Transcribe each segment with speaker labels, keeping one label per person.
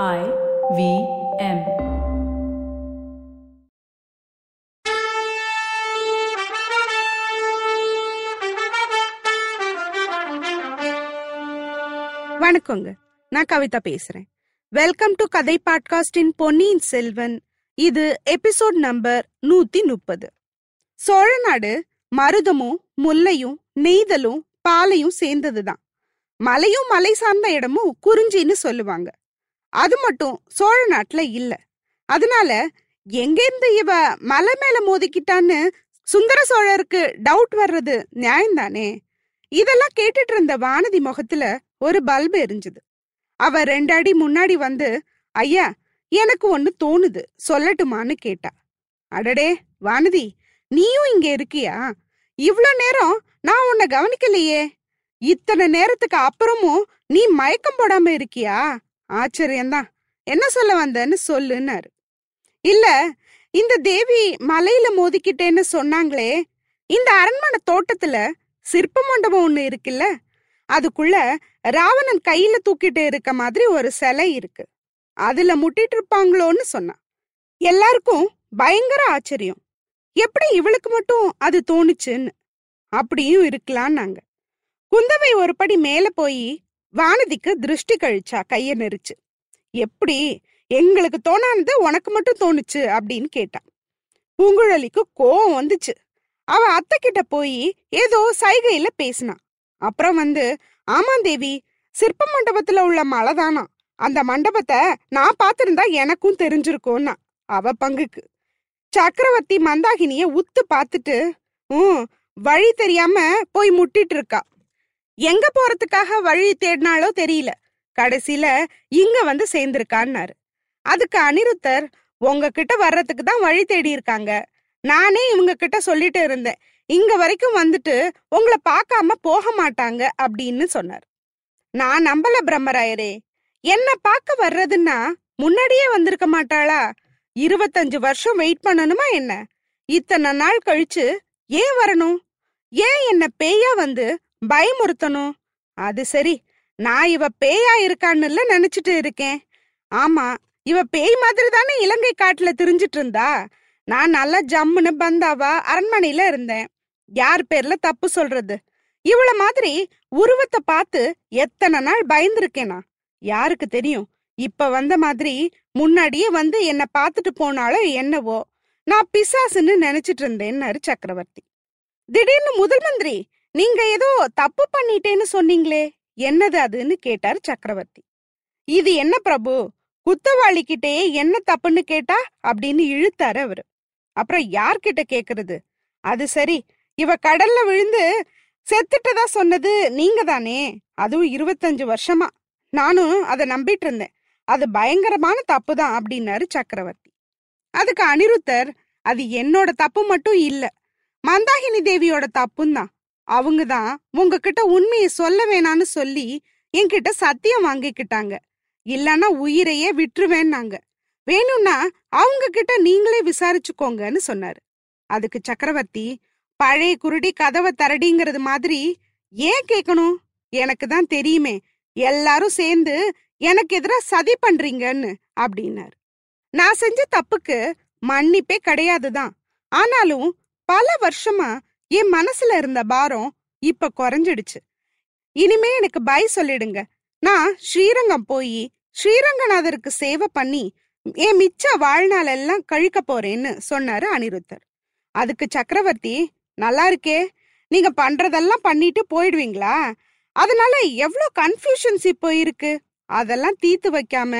Speaker 1: I V M.
Speaker 2: வணக்கங்க. நான் கவிதா பேசுறேன். வெல்கம் டு கதை பாட்காஸ்டின் பொன்னியின் செல்வன் இது எபிசோட் நம்பர் நூத்தி முப்பது சோழ நாடு மருதமும் முல்லையும் நெய்தலும் பாலையும் சேர்ந்ததுதான். மலையும் மலை சார்ந்த இடமும் குறிஞ்சின்னு சொல்லுவாங்க. அது மட்டும் சோழ நாட்டுல இல்ல. அதனால எங்கேருந்து இவ மலை மேல மோதிக்கிட்டான்னு சுந்தர சோழருக்கு டவுட் வர்றது நியாயம்தானே? இதெல்லாம் கேட்டுட்டு இருந்த வானதி முகத்துல ஒரு பல்பு எரிஞ்சுது. அவ ரெண்டு அடி முன்னாடி வந்து ஐயா எனக்கு ஒன்னு தோணுது சொல்லட்டுமான்னு கேட்டா. அடடே வானதி நீயும் இங்க இருக்கியா? இவ்ளோ நேரம் நான் உன்னை கவனிக்கலையே. இத்தனை நேரத்துக்கு அப்புறமும் நீ மயக்கம் போடாம இருக்கியா? ஆச்சரியம்தான் என்ன சொல்ல வந்தன்னு சொல்லுன்னாரு. இல்ல இந்த தேவி மலையில மோதிக்கிட்டேன்னு சொன்னாங்களே இந்த அரண்மனை தோட்டத்துல சிற்ப மண்டபம் ஒண்ணு இருக்குல்ல அதுக்குள்ள ராவணன் கையில தூக்கிட்டு இருக்க மாதிரி ஒரு சிலை இருக்கு. அதுல முட்டிட்டு இருப்பாங்களோன்னு சொன்னான். எல்லாருக்கும் பயங்கர ஆச்சரியம். எப்படி இவளுக்கு மட்டும் அது தோணுச்சுன்னு? அப்படியும் இருக்கலான்னாங்க குந்தவை ஒரு படி மேல போய் வானதிக்கு திருஷ்டி கழிச்சா கைய நெரிச்சு. எப்படி? எங்களுக்கு தோணானது உனக்கு மட்டும் தோணுச்சு அப்படின்னு கேட்டான். பூங்குழலிக்கு கோவம் வந்துச்சு. அவ அத்தை கிட்ட போய் ஏதோ சைகையில பேசினான் அப்புறம் வந்து ஆமா தேவி சிற்ப மண்டபத்துல உள்ள மலைதானா அந்த மண்டபத்தை நான் பார்த்திருந்தா எனக்கும் தெரிஞ்சிருக்கும்னா. அவ பங்குக்கு. சக்கரவர்த்தி மந்தாகினிய உத்து பார்த்துட்டு ம் வழி தெரியாம போய் முட்டிட்டு இருக்கா. எங்க போறதுக்காக வழி தேடினாலோ தெரியல. கடைசியில இங்க வந்து சேர்ந்திருக்கான்னாரு. அதுக்கு அனிருத்தர் உங்ககிட்ட வர்றதுக்கு தான் வழி தேடி இருக்காங்க நானே இவங்க கிட்ட சொல்லிட்டு இருந்தேன். இங்க வரைக்கும் வந்துட்டு உங்களை பார்க்காம போக மாட்டாங்க அப்படின்னு சொன்னார். நான் நம்பல பிரம்மராயரே. என்ன பார்க்க வர்றதுன்னா முன்னாடியே வந்திருக்க மாட்டாளா? இருபத்தஞ்சு வருஷம் வெயிட் பண்ணணுமா என்ன? இத்தனை நாள் கழிச்சு ஏன் வரணும்? ஏன் என்ன பேயா வந்து பயமுறுத்தணும். அது சரி. நான் இவ பேயா இருக்கான்னுல நினைச்சிட்டு இருக்கேன். ஆமா இவ பேய் மாதிரி தானே இலங்கை காட்டுல திரிஞ்சிட்டு இருந்தா? நான் நல்லா ஜம்முன்னு பந்தாவா அரண்மனையில இருந்தேன். யார் பேர்ல தப்பு சொல்றது? இவள மாதிரி உருவத்தை பார்த்து எத்தனை நாள் பயந்துருக்கேனா? யாருக்கு தெரியும்? இப்ப வந்த மாதிரி முன்னாடியே வந்து என்ன பார்த்துட்டு போனாலோ என்னவோ? நான் பிசாசுன்னு நினைச்சிட்டு இருந்தேன்னாரு சக்கரவர்த்தி. திடீர்னு முதல் மந்திரி நீங்க ஏதோ தப்பு பண்ணிட்டேன்னு சொன்னீங்களே என்னது அதுன்னு கேட்டாரு சக்கரவர்த்தி. இது என்ன பிரபு? குத்தவாளி கிட்டேயே என்ன தப்புன்னு கேட்டா? அப்படின்னு இழுத்தாரு அவரு. அப்புறம் யார்கிட்ட கேக்குறது? அது சரி இவ கடல்ல விழுந்து செத்துட்டதா சொன்னது நீங்க தானே அதுவும் இருபத்தஞ்சு வருஷமா. நானும் அதை நம்பிட்டு இருந்தேன் அது பயங்கரமான தப்பு தான் அப்படின்னாரு சக்கரவர்த்தி. அதுக்கு அனிருத்தர் அது என்னோட தப்பு மட்டும் இல்ல மந்தாகினி தேவியோட தப்பும் தான் அவங்க தான் உங்ககிட்ட உண்மையை சொல்ல வேணான்னு சொல்லி என்கிட்ட சத்தியம் வாங்கிக்கிட்டாங்க. இல்லனா உயிரையே விட்டுருவேன்னாங்க. வேணும்னா அவங்க கிட்ட நீங்களே விசாரிச்சுக்கோங்கன்னு சொன்னாரு. அதுக்கு சக்கரவர்த்தி பழைய குருடி கதவை தரடிங்கிறது மாதிரி ஏன் கேட்கணும் எனக்கு தான் தெரியுமே. எல்லாரும் சேர்ந்து எனக்கு எதிரா சதி பண்றீங்கன்னு அப்படின்னாரு. நான் செஞ்ச தப்புக்கு மன்னிப்பே கிடையாதுதான். ஆனாலும் பல வருஷமா என் மனசுல இருந்த பாரம் இப்ப குறைஞ்சிடுச்சு. இனிமே எனக்கு பை சொல்லிடுங்க. நான் ஸ்ரீரங்கம் போய் ஸ்ரீரங்கநாதருக்கு சேவை பண்ணி என் மிச்ச வாழ்நாள் எல்லாம் கழிக்க போறேன்னு சொன்னாரு அனிருத்தர். அதுக்கு சக்கரவர்த்தி நல்லா இருக்கே. நீங்க பண்றதெல்லாம் பண்ணிட்டு போயிடுவீங்களா? அதனால எவ்வளோ கன்ஃபியூஷன்ஸ் இப்போ இருக்கு? அதெல்லாம் தீர்த்து வைக்காம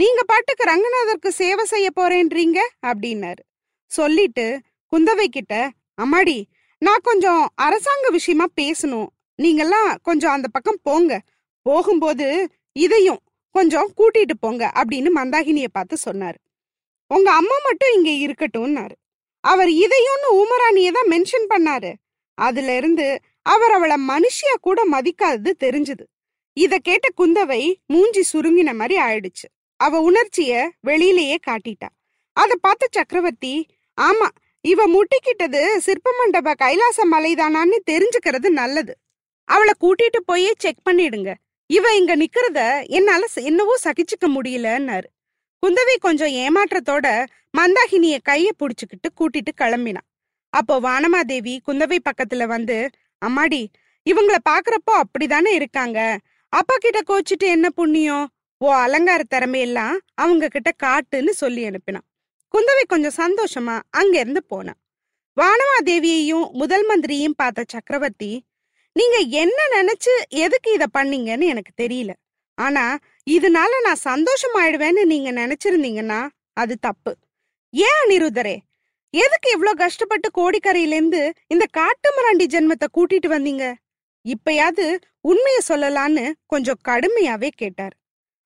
Speaker 2: நீங்க பாட்டுக்கு ரங்கநாதருக்கு சேவை செய்ய போறேன்றீங்க? அப்படின்னாரு. சொல்லிட்டு குந்தவை கிட்ட அம்மாடி நான் கொஞ்சம் அரசாங்க விஷயமா பேசணும். நீங்கெல்லாம் கொஞ்சம் அந்த பக்கம் போங்க. போகும்போது இதையும் கொஞ்சம் கூட்டிட்டு போங்க அப்படின்னு மந்தாகினிய பார்த்து சொன்னாரு. உங்க அம்மா மட்டும் இங்க இருக்கட்டும்னாரு. அவர் இதையும்னு ஊமராணிய தான் மென்ஷன் பண்ணாரு. அதுல இருந்து அவர் அவளை மனுஷியா கூட மதிக்காதது தெரிஞ்சது. இத கேட்ட குந்தவை மூஞ்சி சுருங்கின மாதிரி ஆயிடுச்சு. அவ உணர்ச்சிய வெளியிலேயே காட்டிட்டா. அத பார்த்த சக்கரவர்த்தி ஆமா இவ முட்டிக்கிட்டது சிற்ப மண்டப கைலாச மலைதானான்னு தெரிஞ்சுக்கிறது நல்லது. அவளை கூட்டிட்டு போய் செக் பண்ணிடுங்க. இவ இங்க நிக்கிறத என்னால என்னவோ சகிச்சுக்க முடியலன்னாரு. குந்தவை கொஞ்சம் ஏமாற்றத்தோட மந்தாகினிய கைய புடிச்சுக்கிட்டு கூட்டிட்டு கிளம்பினான் அப்போ வானமாதேவி குந்தவை பக்கத்துல வந்து அம்மாடி இவங்கள பாக்குறப்போ அப்படிதானே இருக்காங்க. அப்பா கிட்ட கோச்சிட்டு என்ன புண்ணியம்? ஓ அலங்கார திறமையெல்லாம் அவங்க கிட்ட காட்டுன்னு சொல்லி அனுப்பினான் குந்தவை கொஞ்சம் சந்தோஷமா அங்க இருந்து போனான் வானமாதேவியையும் முதல் மந்திரியும் பார்த்த சக்கரவர்த்தி நீங்க என்ன நினைச்சு எதுக்கு இத பண்ணீங்கன்னு எனக்கு தெரியல. ஆனா இதனால நான் சந்தோஷமாயிடுவேன்னு நீங்க நினைச்சிருந்தீங்கன்னா அது தப்பு. ஏன் அனிருதரே எதுக்கு இவ்ளோ கஷ்டப்பட்டு கோடிக்கரையிலேருந்து இந்த காட்டு மிராண்டி ஜென்மத்தை கூட்டிட்டு வந்தீங்க? இப்பயாவது உண்மைய சொல்லலான்னு கொஞ்சம் கடுமையாவே கேட்டார்.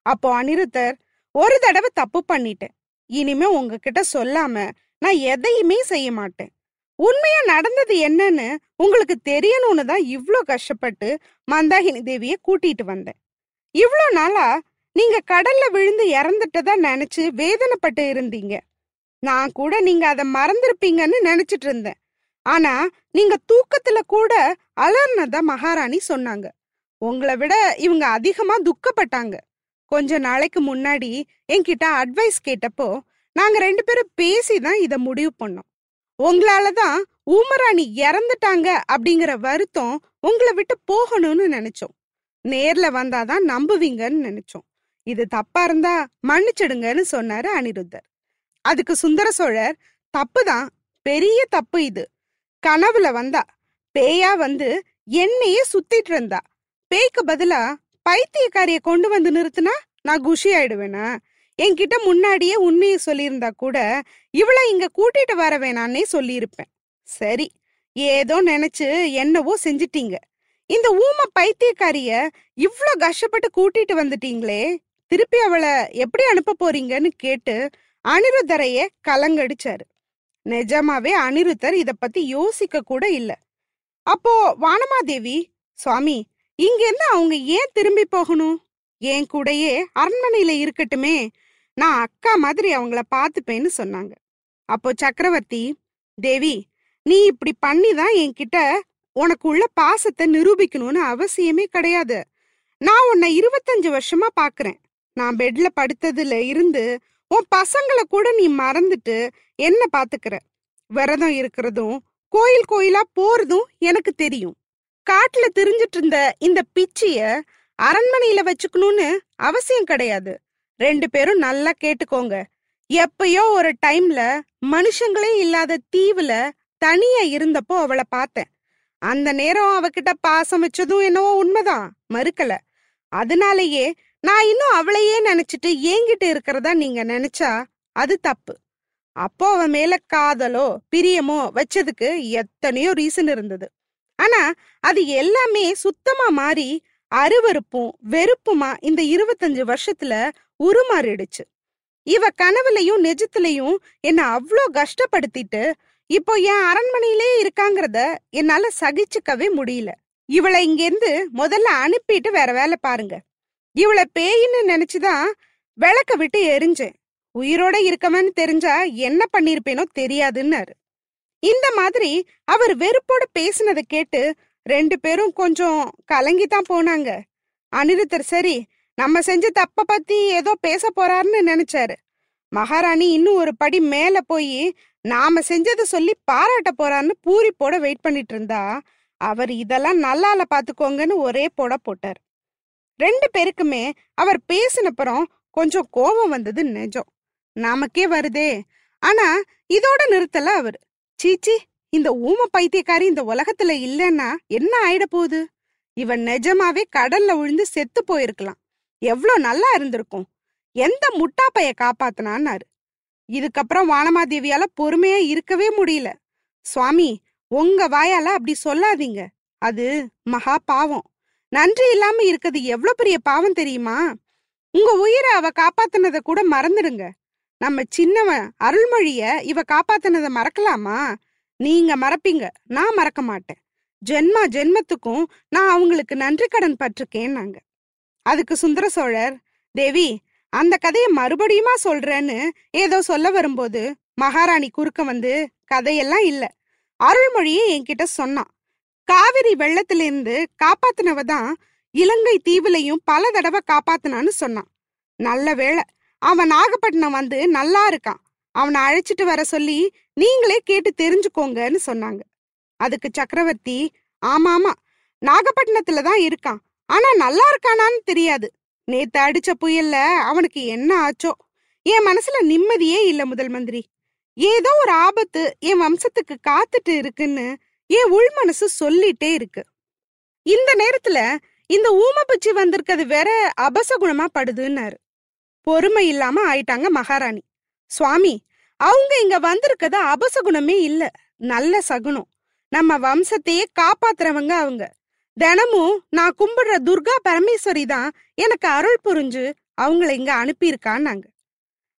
Speaker 2: அப்போ அனிருத்தர் ஒரு தடவை தப்பு பண்ணிட்டேன். இனிமே உங்ககிட்ட சொல்லாம நான் எதையுமே செய்ய மாட்டேன். உண்மையா நடந்தது என்னன்னு உங்களுக்கு தெரியணும்னு தான் இவ்ளோ கஷ்டப்பட்டு மந்தாகினி தேவிய கூட்டிட்டு வந்தேன். இவ்ளோ நாளா நீங்க கடல்ல விழுந்து இறந்துட்டதா நினைச்சு வேதனைப்பட்டு இருந்தீங்க. நான் கூட நீங்க அதை மறந்திருப்பீங்கன்னு நினைச்சிட்டு இருந்தேன். ஆனா நீங்க தூக்கத்துல கூட அலர்னதா மகாராணி சொன்னாங்க. உங்களை விட இவங்க அதிகமா துக்கப்பட்டாங்க. கொஞ்ச நாளைக்கு முன்னாடி என்கிட்ட அட்வைஸ் கேட்டப்போ நாங்க ரெண்டு பேரும் பேசி தான் இத முடிவு பண்ணோம். உங்களால தான் ஊமராணி இறந்துட்டாங்க அப்படிங்கிற வருத்தம் உங்களை விட்டு போகணும்னு நினைச்சோம். நேர்ல வந்தாதான் நம்புவீங்கன்னு நினைச்சோம். இது தப்பா இருந்தா மன்னிச்சிடுங்கன்னு சொன்னாரு அனிருத்தர். அதுக்கு சுந்தர சோழர் தப்புதான் பெரிய தப்பு இது. கனவுல வந்தா பேயா வந்து என்னையே சுத்திட்டு இருந்தா. பேய்க்கு பதிலா பைத்தியக்காரிய கொண்டு வந்து நிறுத்துனா நான் குஷி ஆயிடுவேனா? என்கிட்ட முன்னாடியே உண்மையை சொல்லியிருந்தா கூட இவளை இங்க கூட்டிட்டு வர வேணான்னே சொல்லியிருப்பேன். சரி ஏதோ நினைச்சு என்னவோ செஞ்சிட்டீங்க. இந்த ஊம பைத்தியக்காரிய இவ்ளோ கஷ்டப்பட்டு கூட்டிட்டு வந்துட்டீங்களே திருப்பி அவளை எப்படி அனுப்ப போறீங்கன்னு கேட்டு அனிருத்தரைய கலங்கடிச்சாரு. நிஜமாவே அனிருத்தர் இத பத்தி யோசிக்க கூட இல்ல. அப்போ வானமாதேவி சுவாமி இங்கிருந்து அவங்க ஏன் திரும்பி போகணும்? என் கூடயே அரண்மனையில இருக்கட்டுமே. நான் அக்கா மாதிரி அவங்கள பாத்துப்பேன்னு சொன்னாங்க. அப்போ சக்கரவர்த்தி தேவி நீ இப்படி பண்ணி தான் என்கிட்ட உனக்கு உள்ள பாசத்தை நிரூபிக்கணும்னு அவசியமே கிடையாது. நான் உன்னை இருபத்தஞ்சு வருஷமா பாக்குறேன் நான் பெட்ல படுத்ததுல இருந்து உன் பசங்களை கூட நீ மறந்துட்டு என்ன பாத்துக்கிற விரதம் இருக்கிறதும் கோயில் கோயிலா போறதும் எனக்கு தெரியும். காட்டுல தெரிஞ்சிட்டு இருந்த இந்த பிச்சிய அரண்மனையில வச்சுக்கணும்னு அவசியம் கிடையாது. ரெண்டு பேரும் நல்லா கேட்டுக்கோங்க. எப்பயோ ஒரு டைம்ல மனுஷங்களே இல்லாத தீவுல தனியா இருந்தப்போ அவளை பார்த்தேன். அந்த நேரம் அவகிட்ட பாசம் வச்சதும் என்னவோ உண்மைதான் மறுக்கல. அதனாலயே நான் இன்னும் அவளையே நினைச்சிட்டு ஏங்கிட்டு இருக்கிறதா நீங்க நினைச்சா அது தப்பு. அப்போ அவ மேல காதலோ பிரியமோ வச்சதுக்கு எத்தனையோ ரீசன் இருந்தது. ஆனா அது எல்லாமே சுத்தமா மாறி அருவருப்பும் வெறுப்புமா இந்த இருபத்தஞ்சு வருஷத்துல உருமாறிடுச்சு. இவ கனவுலையும் நிஜத்திலையும் என்ன அவ்ளோ கஷ்டப்படுத்திட்டு இப்போ என் அரண்மனையிலே இருக்காங்கிறத என்னால சகிச்சுக்கவே முடியல. இவளை இங்கேருந்து முதல்ல அனுப்பிட்டு வேற வேலை பாருங்க. இவளை பேயின்னு நினைச்சுதான் விளக்க விட்டு எரிஞ்சேன். உயிரோட இருக்கவன்னு தெரிஞ்சா என்ன பண்ணிருப்பேனோ தெரியாதுன்னாரு. இந்த மாதிரி அவர் வெறுப்போட பேசினதை கேட்டு ரெண்டு பேரும் கொஞ்சம் கலங்கி தான் போனாங்க. அனிருத்தர் சரி நம்ம செஞ்ச தப்ப பத்தி ஏதோ பேச போறாருன்னு நினைச்சாரு. மகாராணி இன்னும் ஒரு படி மேல போய் நாம செஞ்சதை சொல்லி பாராட்ட போறான்னு பூரிப்போட வெயிட் பண்ணிட்டு இருந்தா அவர் இதெல்லாம் நல்லால பாத்துக்கோங்கன்னு ஒரே போட போட்டார். ரெண்டு பேருக்குமே அவர் பேசினப்புறம் கொஞ்சம் கோபம் வந்தது நிஜம். நமக்கே வருதே. ஆனா இதோட நிறுத்தல அவர். சீச்சி இந்த ஊம பைத்தியக்காரி இந்த உலகத்துல இல்லைன்னா என்ன ஆயிட போகுது? இவன் நிஜமாவே கடல்ல விழுந்து செத்து போயிருக்கலாம். எவ்ளோ நல்லா இருந்திருக்கும். எந்த முட்டாப்பைய காப்பாத்தினான்னாரு. இதுக்கப்புறம் வானமாதேவியால பொறுமையா இருக்கவே முடியல. சுவாமி உங்க வாயால அப்படி சொல்லாதீங்க. அது மகா பாவம். நன்றி இல்லாம இருக்கிறது எவ்வளவு பெரிய பாவம் தெரியுமா? உங்க உயிரை அவ காப்பாத்தினதை கூட மறந்துடுங்க. நம்ம சின்னவன் அருள்மொழிய இவ காப்பாத்தினதை மறக்கலாமா? நீங்க மறப்பீங்க. நான் மறக்க மாட்டேன். ஜென்மா ஜென்மத்துக்கும் நான் அவங்களுக்கு நன்றி கடன் பட்டிருக்கேன்னாங்க. அதுக்கு சுந்தர சோழர் தேவி அந்த கதையை மறுபடியுமா சொல்றேன்னு ஏதோ சொல்ல வரும்போது மகாராணி குறுக்க வந்து கதையெல்லாம் இல்ல. அருள்மொழியை என்கிட்ட சொன்னான். காவிரி வெள்ளத்திலிருந்து காப்பாத்தினவ தான் இலங்கை தீவுலையும் பல தடவை காப்பாத்தினான்னு சொன்னான். நல்ல வேளை அவன் நாகப்பட்டினம் வந்து நல்லா இருக்கான். அவனை அழைச்சிட்டு வர சொல்லி நீங்களே கேட்டு தெரிஞ்சுக்கோங்கன்னு சொன்னாங்க. அதுக்கு சக்கரவர்த்தி ஆமா ஆமா நாகப்பட்டினத்துல தான் இருக்கான். ஆனா நல்லா இருக்கானான்னு தெரியாது. நேத்து அடிச்ச புயல்ல அவனுக்கு என்ன ஆச்சோ? என் மனசுல நிம்மதியே இல்ல முதல் மந்திரி. ஏதோ ஒரு ஆபத்து என் வம்சத்துக்கு காத்துட்டு இருக்குன்னு என் உள் மனசு சொல்லிட்டே இருக்கு. இந்த நேரத்துல இந்த ஊமபுச்சி வந்திருக்கிறது வேற அபசகுணமா படுதுன்னாரு. பொறுமை இல்லாம ஆயிட்டாங்க மகாராணி. சுவாமி அவங்க இங்க வந்திருக்கிறது அபசகுணமே இல்ல. நல்ல சகுனம். நம்ம வம்சத்தையே காப்பாத்துறவங்க அவங்க. தினமும் நான் கும்பிடுற துர்கா பரமேஸ்வரி தான் எனக்கு அருள் புரிஞ்சு அவங்கள இங்க அனுப்பியிருக்கான்னாங்க.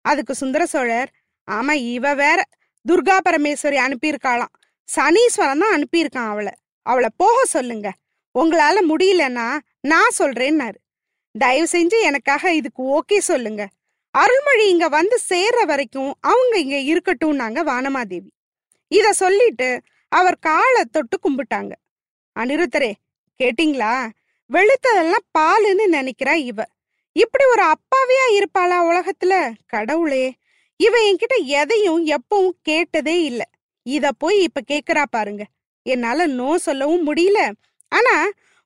Speaker 2: அதுக்கு சுந்தர சோழர் ஆமா இவ வேற துர்கா பரமேஸ்வரி அனுப்பியிருக்காளாம். சனீஸ்வரன் தான் அனுப்பியிருக்கான் அவளை. அவளை போக சொல்லுங்க. உங்களால முடியலன்னா நான் சொல்றேன்னாரு. தயவு செஞ்சு எனக்காக இதுக்கு ஓகே சொல்லுங்க. அருள்மொழி இங்க வந்து சேர்ற வரைக்கும் அவங்க இங்க இருக்கட்டும் நாங்க வானமாதேவி. இத சொல்லிட்டு அவர் காலை தொட்டு கும்பிட்டாங்க. அனிருத்தரே கேட்டிங்களா? வெளுத்ததெல்லாம் பாலுன்னு நினைக்கிறா இவ. இப்படி ஒரு அப்பாவியா இருப்பாளா உலகத்துல? கடவுளே. இவ என்கிட்ட எதையும் எப்பவும் கேட்டதே இல்ல. இத போய் இப்ப கேக்குறா பாருங்க. என்னால நோ சொல்லவும் முடியல. ஆனா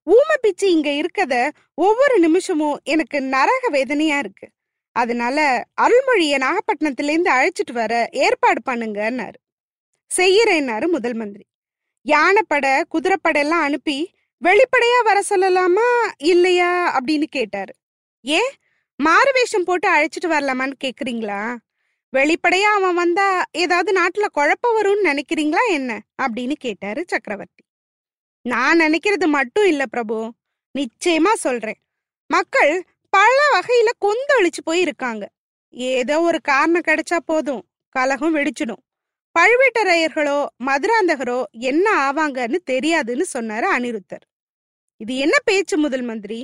Speaker 2: ஊமை பிச்சு இங்க இருக்கத ஒவ்வொரு நிமிஷமும் எனக்கு நரக வேதனையா இருக்கு. அதனால அருள்மொழிய நாகப்பட்டினத்துல இருந்து அழைச்சிட்டு வர ஏற்பாடு பண்ணுங்கன்னாரு. செய்யறேன்னாரு முதல் மந்திரி. யானைப்படை குதிரைப்படையெல்லாம் அனுப்பி வெளிப்படையா வர சொல்லலாமா இல்லையா அப்படின்னு கேட்டாரு. ஏன் மாறுவேஷம் போட்டு அழைச்சிட்டு வரலாமான்னு கேக்குறீங்களா? வெளிப்படையா அவன் வந்தா ஏதாவது நாட்டுல குழப்பம் வரும்னு நினைக்கிறீங்களா என்ன? அப்படின்னு கேட்டாரு சக்கரவர்த்தி. நான் நினைக்கிறது மட்டும் இல்ல பிரபு. நிச்சயமா சொல்றேன். மக்கள் பல வகையில கொந்தளிச்சு போய் இருக்காங்க. ஏதோ ஒரு காரணம் கிடைச்சா போதும். கலகம் வெடிச்சிடும். பழுவேட்டரையர்களோ மதுராந்தகரோ என்ன ஆவாங்கன்னு தெரியாதுன்னு சொன்னாரு அனிருத்தர். இது என்ன பேச்சு முதல் மந்திரி?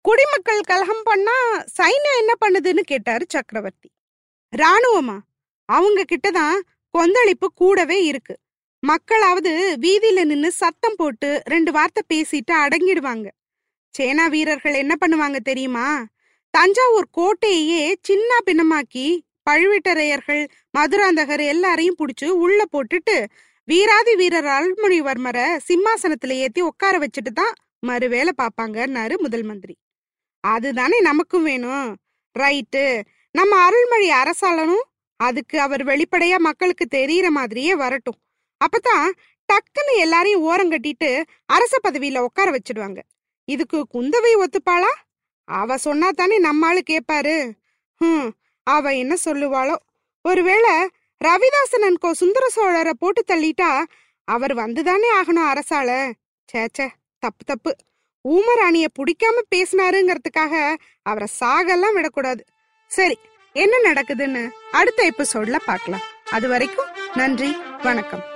Speaker 2: குடிமக்கள் கலகம் பண்ணா சைன்யம் என்ன பண்ணுதுன்னு கேட்டாரு சக்கரவர்த்தி. ராணுவமா அவங்க கிட்டதான் கொந்தளிப்பு கூடவே இருக்கு. மக்களாவது வீதியில நின்னு சத்தம் போட்டு ரெண்டு வார்த்தை பேசிட்டு அடங்கிடுவாங்க. சேனா வீரர்கள் என்ன பண்ணுவாங்க தெரியுமா? தஞ்சாவூர் கோட்டையே சின்ன பின்னமாக்கி பழுவேட்டரையர்கள் மதுராந்தகர் எல்லாரையும் புடிச்சு உள்ள போட்டுட்டு வீராதி வீரர் அருள்மொழிவர்மரை சிம்மாசனத்துல ஏத்தி உட்கார வச்சுட்டு தான் மறுவேளை பாப்பாங்கன்னாரு முதல் மந்திரி. அதுதானே நமக்கும் வேணும். ரைட்டு. நம்ம அருள்மொழி அரசாளனும் அதுக்கு அவர் வெளிப்படையா மக்களுக்கு தெரியற மாதிரியே வரட்டும். அப்பதான் டக்குன்னு எல்லாரையும் ஓரம் கட்டிட்டு அரச பதவியில உட்கார வச்சிடுவாங்க. இதுக்கு குந்தவை ஒத்துப்பாளா? அவ சொன்னா தானே நம்மாளு கேப்பாரு. ஹம் அவ என்ன சொல்லுவாளோ? ஒருவேளை ரவிதாசன் கோ சுந்தர சோழரை போட்டு தள்ளிட்டா அவர் வந்துதானே ஆகணும் அரசால? சேச்சே தப்பு தப்பு. ஊமராணிய பிடிக்காம பேசினாருங்கிறதுக்காக அவரை சாகெல்லாம் விடக்கூடாது. சரி என்ன நடக்குதுன்னு அடுத்த எபிசோட்ல பார்க்கலாம் அது வரைக்கும் நன்றி வணக்கம்.